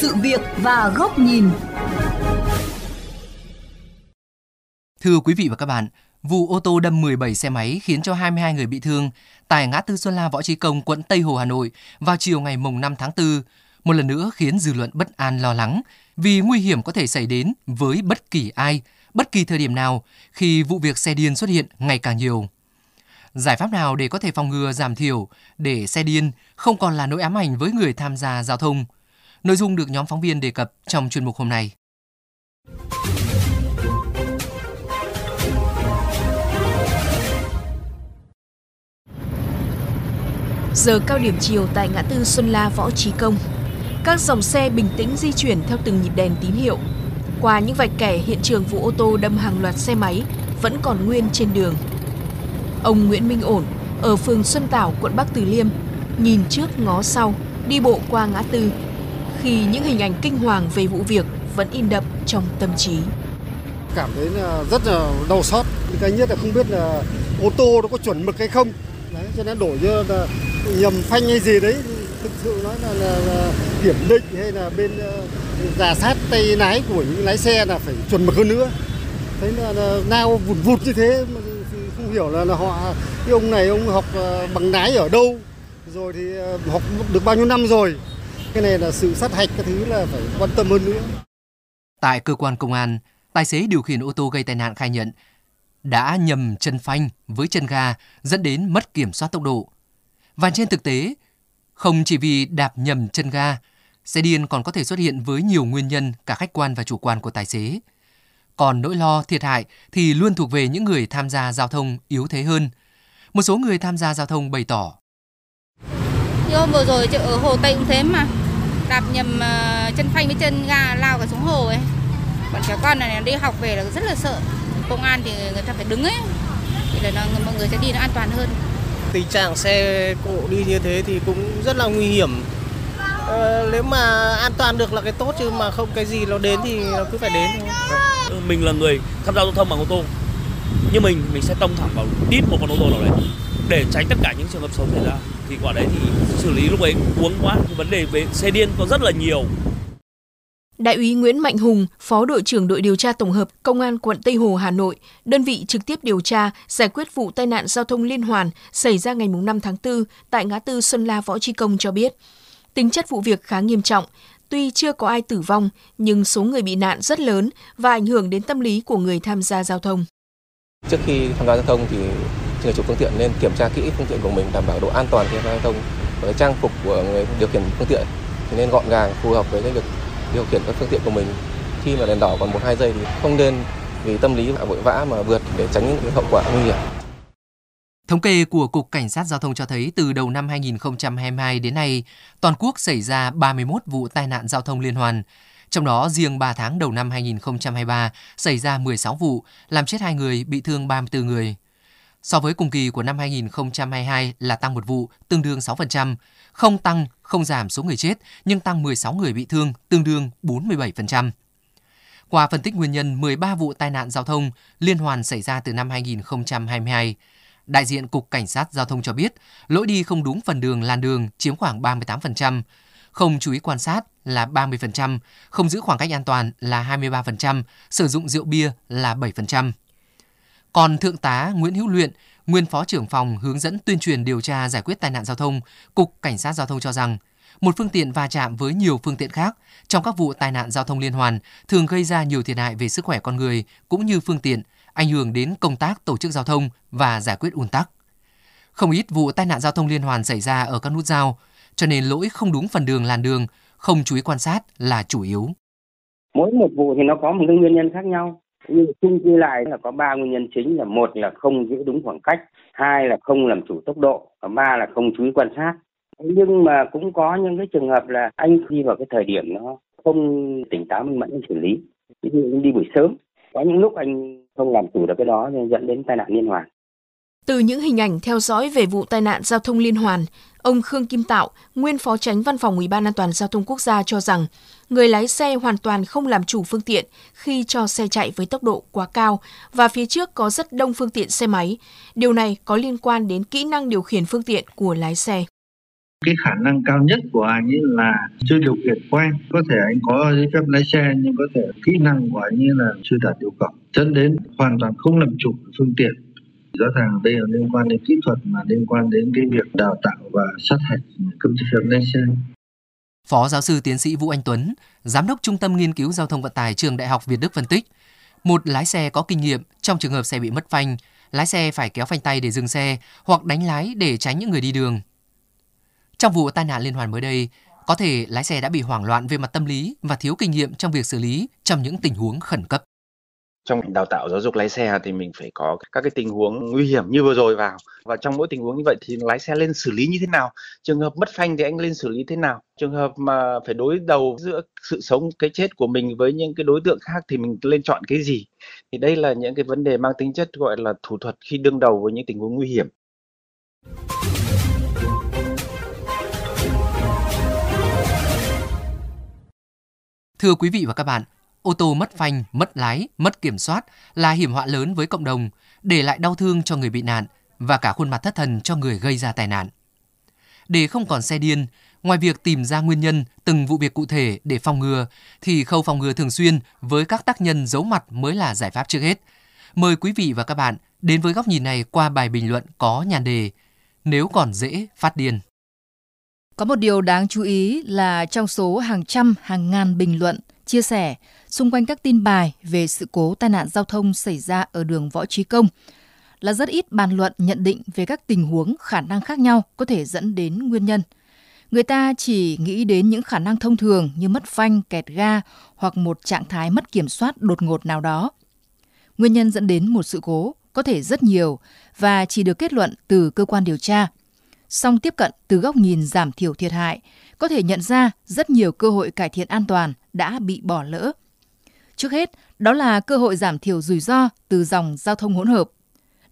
sự việc và góc nhìn. Thưa quý vị và các bạn, vụ ô tô đâm 17 xe máy khiến cho 22 người bị thương tại ngã tư Xuân La Võ Trí Công, quận Tây Hồ, Hà Nội vào chiều ngày mùng 5 tháng 4, một lần nữa khiến dư luận bất an lo lắng vì nguy hiểm có thể xảy đến với bất kỳ ai, bất kỳ thời điểm nào khi vụ việc xe điên xuất hiện ngày càng nhiều. Giải pháp nào để có thể phòng ngừa giảm thiểu để xe điên không còn là nỗi ám ảnh với người tham gia giao thông? Nội dung được nhóm phóng viên đề cập trong chuyên mục hôm nay. Giờ cao điểm chiều tại ngã tư Xuân La Võ Trí Công. Các dòng xe bình tĩnh di chuyển theo từng nhịp đèn tín hiệu. Qua những vạch kẻ hiện trường vụ ô tô đâm hàng loạt xe máy vẫn còn nguyên trên đường. Ông Nguyễn Minh Ổn ở phường Xuân Tảo, quận Bắc Từ Liêm, nhìn trước ngó sau, đi bộ qua ngã tư. Khi những hình ảnh kinh hoàng về vụ việc vẫn in đậm trong tâm trí. Cảm thấy là rất là đau xót. Cái nhất là không biết là ô tô nó có chuẩn mực hay không. Đấy, cho nên đổi như là nhầm phanh hay gì đấy thực sự nói là, là, là kiểm định hay là bên ờ, giả sát tay lái của những lái xe là phải chuẩn mực hơn nữa thấy là, là nao vụt vụt như thế mà không hiểu là, là họ cái ông này ông học ờ, bằng lái ở đâu rồi thì ờ, học được bao nhiêu năm rồi cái này là sự sát hạch cái thứ là phải quan tâm hơn nữa tại cơ quan công an tài xế điều khiển ô tô gây tai nạn khai nhận đã nhầm chân phanh với chân ga dẫn đến mất kiểm soát tốc độ. Và trên thực tế, không chỉ vì đạp nhầm chân ga, xe điên còn có thể xuất hiện với nhiều nguyên nhân cả khách quan và chủ quan của tài xế. Còn nỗi lo thiệt hại thì luôn thuộc về những người tham gia giao thông yếu thế hơn. Một số người tham gia giao thông bày tỏ. Như hôm vừa rồi ở Hồ Tây cũng thế mà, đạp nhầm ờ, chân phanh với chân ga lao cả xuống hồ ấy. Bọn trẻ con này đi học về là rất là sợ. Công an thì người ta phải đứng ấy, thì là nó, mọi người sẽ đi nó an toàn hơn. Tình trạng xe cộ đi như thế thì cũng rất là nguy hiểm. Ờ, nếu mà an toàn được là cái tốt chứ mà không cái gì nó đến thì nó cứ phải đến thôi. Ừ, mình là người tham gia giao thông bằng ô tô. Nhưng mình mình sẽ tông thẳng vào đít một con ô tô nào đấy để tránh tất cả những trường hợp xấu xảy ra thì quả đấy thì xử lý lúc ấy cuống quá vấn đề về xe điên có rất là nhiều Đại úy Nguyễn Mạnh Hùng, Phó đội trưởng đội điều tra tổng hợp Công an quận Tây Hồ, Hà Nội, đơn vị trực tiếp điều tra, giải quyết vụ tai nạn giao thông liên hoàn xảy ra ngày 5 tháng 4 tại ngã tư Xuân La Võ Trí Công cho biết. Tính chất vụ việc khá nghiêm trọng, tuy chưa có ai tử vong, nhưng số người bị nạn rất lớn và ảnh hưởng đến tâm lý của người tham gia giao thông. Trước khi tham gia giao thông thì người chủ phương tiện nên kiểm tra kỹ phương tiện của mình đảm bảo độ an toàn khi tham gia giao thông với trang phục của người điều khiển phương tiện thì nên gọn gàng phù hợp với cái việc điều khiển các phương tiện của mình khi mà đèn đỏ còn một hai giây thì không nên vì tâm lý vội vã mà vượt để tránh những hậu quả nguy hiểm. Thống kê của Cục Cảnh sát Giao thông cho thấy từ đầu năm 2022 đến nay, toàn quốc xảy ra 31 vụ tai nạn giao thông liên hoàn. Trong đó, riêng 3 tháng đầu năm 2023 xảy ra 16 vụ, làm chết 2 người, bị thương 34 người. So với cùng kỳ của năm 2022 là tăng một vụ, tương đương 6%, không tăng, không giảm số người chết, nhưng tăng 16 người bị thương, tương đương 47%. Qua phân tích nguyên nhân 13 vụ tai nạn giao thông liên hoàn xảy ra từ năm 2022, đại diện Cục Cảnh sát Giao thông cho biết lỗi đi không đúng phần đường làn đường chiếm khoảng 38%, không chú ý quan sát là 30%, không giữ khoảng cách an toàn là 23%, sử dụng rượu bia là 7%. Còn Thượng tá Nguyễn Hữu Luyện, nguyên phó trưởng phòng hướng dẫn tuyên truyền điều tra giải quyết tai nạn giao thông, Cục Cảnh sát Giao thông cho rằng, một phương tiện va chạm với nhiều phương tiện khác trong các vụ tai nạn giao thông liên hoàn thường gây ra nhiều thiệt hại về sức khỏe con người cũng như phương tiện, ảnh hưởng đến công tác tổ chức giao thông và giải quyết ùn tắc. Không ít vụ tai nạn giao thông liên hoàn xảy ra ở các nút giao, cho nên lỗi không đúng phần đường làn đường, không chú ý quan sát là chủ yếu. Mỗi một vụ thì nó có một cái nguyên nhân khác nhau nhưng chung quy lại là có ba nguyên nhân chính là một là không giữ đúng khoảng cách, hai là không làm chủ tốc độ, và ba là không chú ý quan sát. Nhưng mà cũng có những cái trường hợp là anh đi vào cái thời điểm nó không tỉnh táo, minh mẫn, xử lý, ví dụ đi buổi sớm, có những lúc anh không làm chủ được cái đó nên dẫn đến tai nạn liên hoàn từ những hình ảnh theo dõi về vụ tai nạn giao thông liên hoàn, ông Khương Kim Tạo, nguyên phó tránh văn phòng Ủy ban An toàn giao thông quốc gia cho rằng, người lái xe hoàn toàn không làm chủ phương tiện khi cho xe chạy với tốc độ quá cao và phía trước có rất đông phương tiện xe máy. Điều này có liên quan đến kỹ năng điều khiển phương tiện của lái xe. cái khả năng cao nhất của anh ấy là chưa điều khiển quen có thể anh có giấy phép lái xe nhưng có thể kỹ năng của anh ấy là chưa đạt yêu cầu dẫn đến hoàn toàn không làm chủ phương tiện rõ ràng đây là liên quan đến kỹ thuật mà liên quan đến cái việc đào tạo và sát hạch cấp giấy phép lái xe Phó giáo sư tiến sĩ Vũ Anh Tuấn, giám đốc Trung tâm Nghiên cứu Giao thông Vận tải Trường Đại học Việt Đức phân tích, một lái xe có kinh nghiệm trong trường hợp xe bị mất phanh, lái xe phải kéo phanh tay để dừng xe hoặc đánh lái để tránh những người đi đường. Trong vụ tai nạn liên hoàn mới đây, có thể lái xe đã bị hoảng loạn về mặt tâm lý và thiếu kinh nghiệm trong việc xử lý trong những tình huống khẩn cấp trong đào tạo giáo dục lái xe thì mình phải có các cái tình huống nguy hiểm như vừa rồi vào. Và trong mỗi tình huống như vậy thì lái xe lên xử lý như thế nào? Trường hợp mất phanh thì anh lên xử lý thế nào? Trường hợp mà phải đối đầu giữa sự sống cái chết của mình với những cái đối tượng khác thì mình lên chọn cái gì? Thì đây là những cái vấn đề mang tính chất gọi là thủ thuật khi đương đầu với những tình huống nguy hiểm. Thưa quý vị và các bạn, ô tô mất phanh, mất lái, mất kiểm soát là hiểm họa lớn với cộng đồng, để lại đau thương cho người bị nạn và cả khuôn mặt thất thần cho người gây ra tai nạn. Để không còn xe điên, ngoài việc tìm ra nguyên nhân từng vụ việc cụ thể để phòng ngừa, thì khâu phòng ngừa thường xuyên với các tác nhân giấu mặt mới là giải pháp trước hết. Mời quý vị và các bạn đến với góc nhìn này qua bài bình luận có nhàn đề Nếu còn dễ phát điên. Có một điều đáng chú ý là trong số hàng trăm, hàng ngàn bình luận, chia sẻ xung quanh các tin bài về sự cố tai nạn giao thông xảy ra ở đường Võ Trí Công là rất ít bàn luận nhận định về các tình huống khả năng khác nhau có thể dẫn đến nguyên nhân. Người ta chỉ nghĩ đến những khả năng thông thường như mất phanh, kẹt ga hoặc một trạng thái mất kiểm soát đột ngột nào đó. Nguyên nhân dẫn đến một sự cố có thể rất nhiều và chỉ được kết luận từ cơ quan điều tra. Song tiếp cận từ góc nhìn giảm thiểu thiệt hại, có thể nhận ra rất nhiều cơ hội cải thiện an toàn đã bị bỏ lỡ. Trước hết, đó là cơ hội giảm thiểu rủi ro từ dòng giao thông hỗn hợp.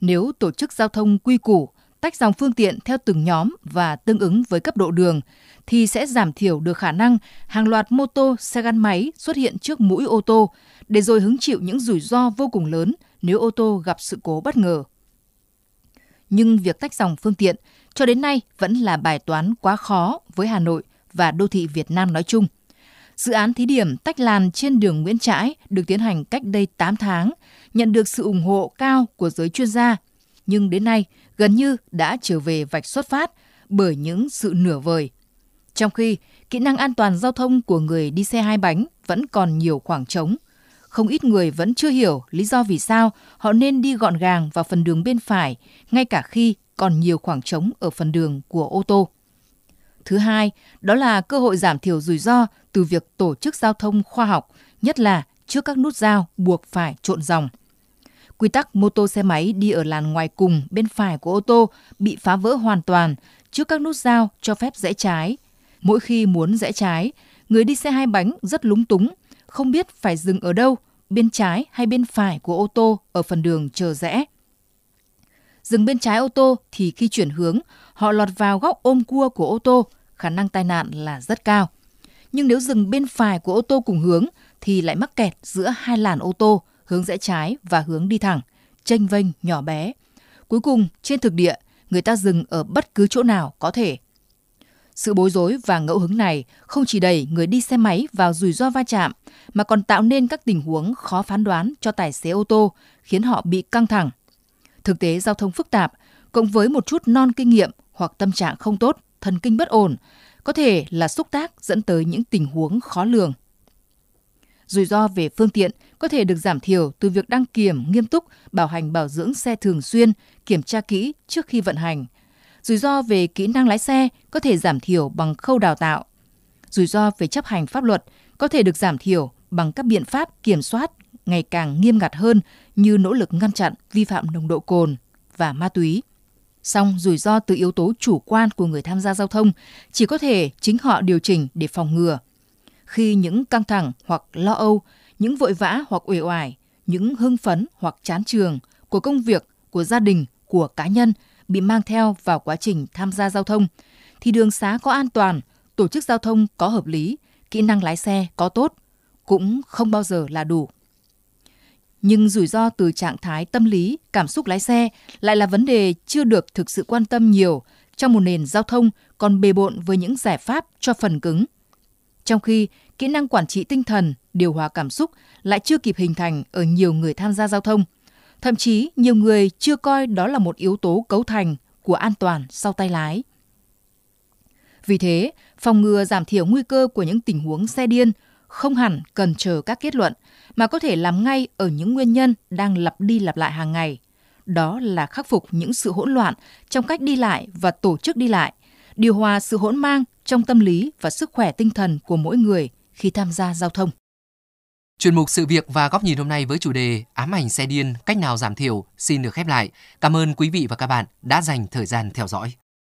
Nếu tổ chức giao thông quy củ, tách dòng phương tiện theo từng nhóm và tương ứng với cấp độ đường, thì sẽ giảm thiểu được khả năng hàng loạt mô tô, xe gắn máy xuất hiện trước mũi ô tô, để rồi hứng chịu những rủi ro vô cùng lớn nếu ô tô gặp sự cố bất ngờ. Nhưng việc tách dòng phương tiện cho đến nay vẫn là bài toán quá khó với Hà Nội và đô thị Việt Nam nói chung. Dự án thí điểm tách làn trên đường Nguyễn Trãi được tiến hành cách đây 8 tháng, nhận được sự ủng hộ cao của giới chuyên gia, nhưng đến nay gần như đã trở về vạch xuất phát bởi những sự nửa vời. Trong khi kỹ năng an toàn giao thông của người đi xe hai bánh vẫn còn nhiều khoảng trống, không ít người vẫn chưa hiểu lý do vì sao họ nên đi gọn gàng vào phần đường bên phải, ngay cả khi còn nhiều khoảng trống ở phần đường của ô tô. Thứ hai, đó là cơ hội giảm thiểu rủi ro từ việc tổ chức giao thông khoa học, nhất là trước các nút giao buộc phải trộn dòng. Quy tắc mô tô xe máy đi ở làn ngoài cùng bên phải của ô tô bị phá vỡ hoàn toàn trước các nút giao cho phép rẽ trái. Mỗi khi muốn rẽ trái, người đi xe hai bánh rất lúng túng, không biết phải dừng ở đâu, bên trái hay bên phải của ô tô ở phần đường chờ rẽ. Dừng bên trái ô tô thì khi chuyển hướng, họ lọt vào góc ôm cua của ô tô, khả năng tai nạn là rất cao. Nhưng nếu dừng bên phải của ô tô cùng hướng thì lại mắc kẹt giữa hai làn ô tô, hướng rẽ trái và hướng đi thẳng, tranh vênh nhỏ bé. Cuối cùng, trên thực địa, người ta dừng ở bất cứ chỗ nào có thể. Sự bối rối và ngẫu hứng này không chỉ đẩy người đi xe máy vào rủi ro va chạm, mà còn tạo nên các tình huống khó phán đoán cho tài xế ô tô, khiến họ bị căng thẳng. Thực tế giao thông phức tạp, cộng với một chút non kinh nghiệm hoặc tâm trạng không tốt, thần kinh bất ổn, có thể là xúc tác dẫn tới những tình huống khó lường. Rủi ro về phương tiện có thể được giảm thiểu từ việc đăng kiểm nghiêm túc, bảo hành bảo dưỡng xe thường xuyên, kiểm tra kỹ trước khi vận hành. Rủi ro về kỹ năng lái xe có thể giảm thiểu bằng khâu đào tạo. Rủi ro về chấp hành pháp luật có thể được giảm thiểu bằng các biện pháp kiểm soát ngày càng nghiêm ngặt hơn như nỗ lực ngăn chặn vi phạm nồng độ cồn và ma túy. Song rủi ro từ yếu tố chủ quan của người tham gia giao thông chỉ có thể chính họ điều chỉnh để phòng ngừa. Khi những căng thẳng hoặc lo âu, những vội vã hoặc uể oải, những hưng phấn hoặc chán trường của công việc, của gia đình, của cá nhân bị mang theo vào quá trình tham gia giao thông, thì đường xá có an toàn, tổ chức giao thông có hợp lý, kỹ năng lái xe có tốt, cũng không bao giờ là đủ nhưng rủi ro từ trạng thái tâm lý, cảm xúc lái xe lại là vấn đề chưa được thực sự quan tâm nhiều trong một nền giao thông còn bề bộn với những giải pháp cho phần cứng. Trong khi kỹ năng quản trị tinh thần, điều hòa cảm xúc lại chưa kịp hình thành ở nhiều người tham gia giao thông. Thậm chí nhiều người chưa coi đó là một yếu tố cấu thành của an toàn sau tay lái. Vì thế, phòng ngừa giảm thiểu nguy cơ của những tình huống xe điên không hẳn cần chờ các kết luận mà có thể làm ngay ở những nguyên nhân đang lặp đi lặp lại hàng ngày. Đó là khắc phục những sự hỗn loạn trong cách đi lại và tổ chức đi lại, điều hòa sự hỗn mang trong tâm lý và sức khỏe tinh thần của mỗi người khi tham gia giao thông. Chuyên mục sự việc và góc nhìn hôm nay với chủ đề ám ảnh xe điên, cách nào giảm thiểu xin được khép lại. Cảm ơn quý vị và các bạn đã dành thời gian theo dõi.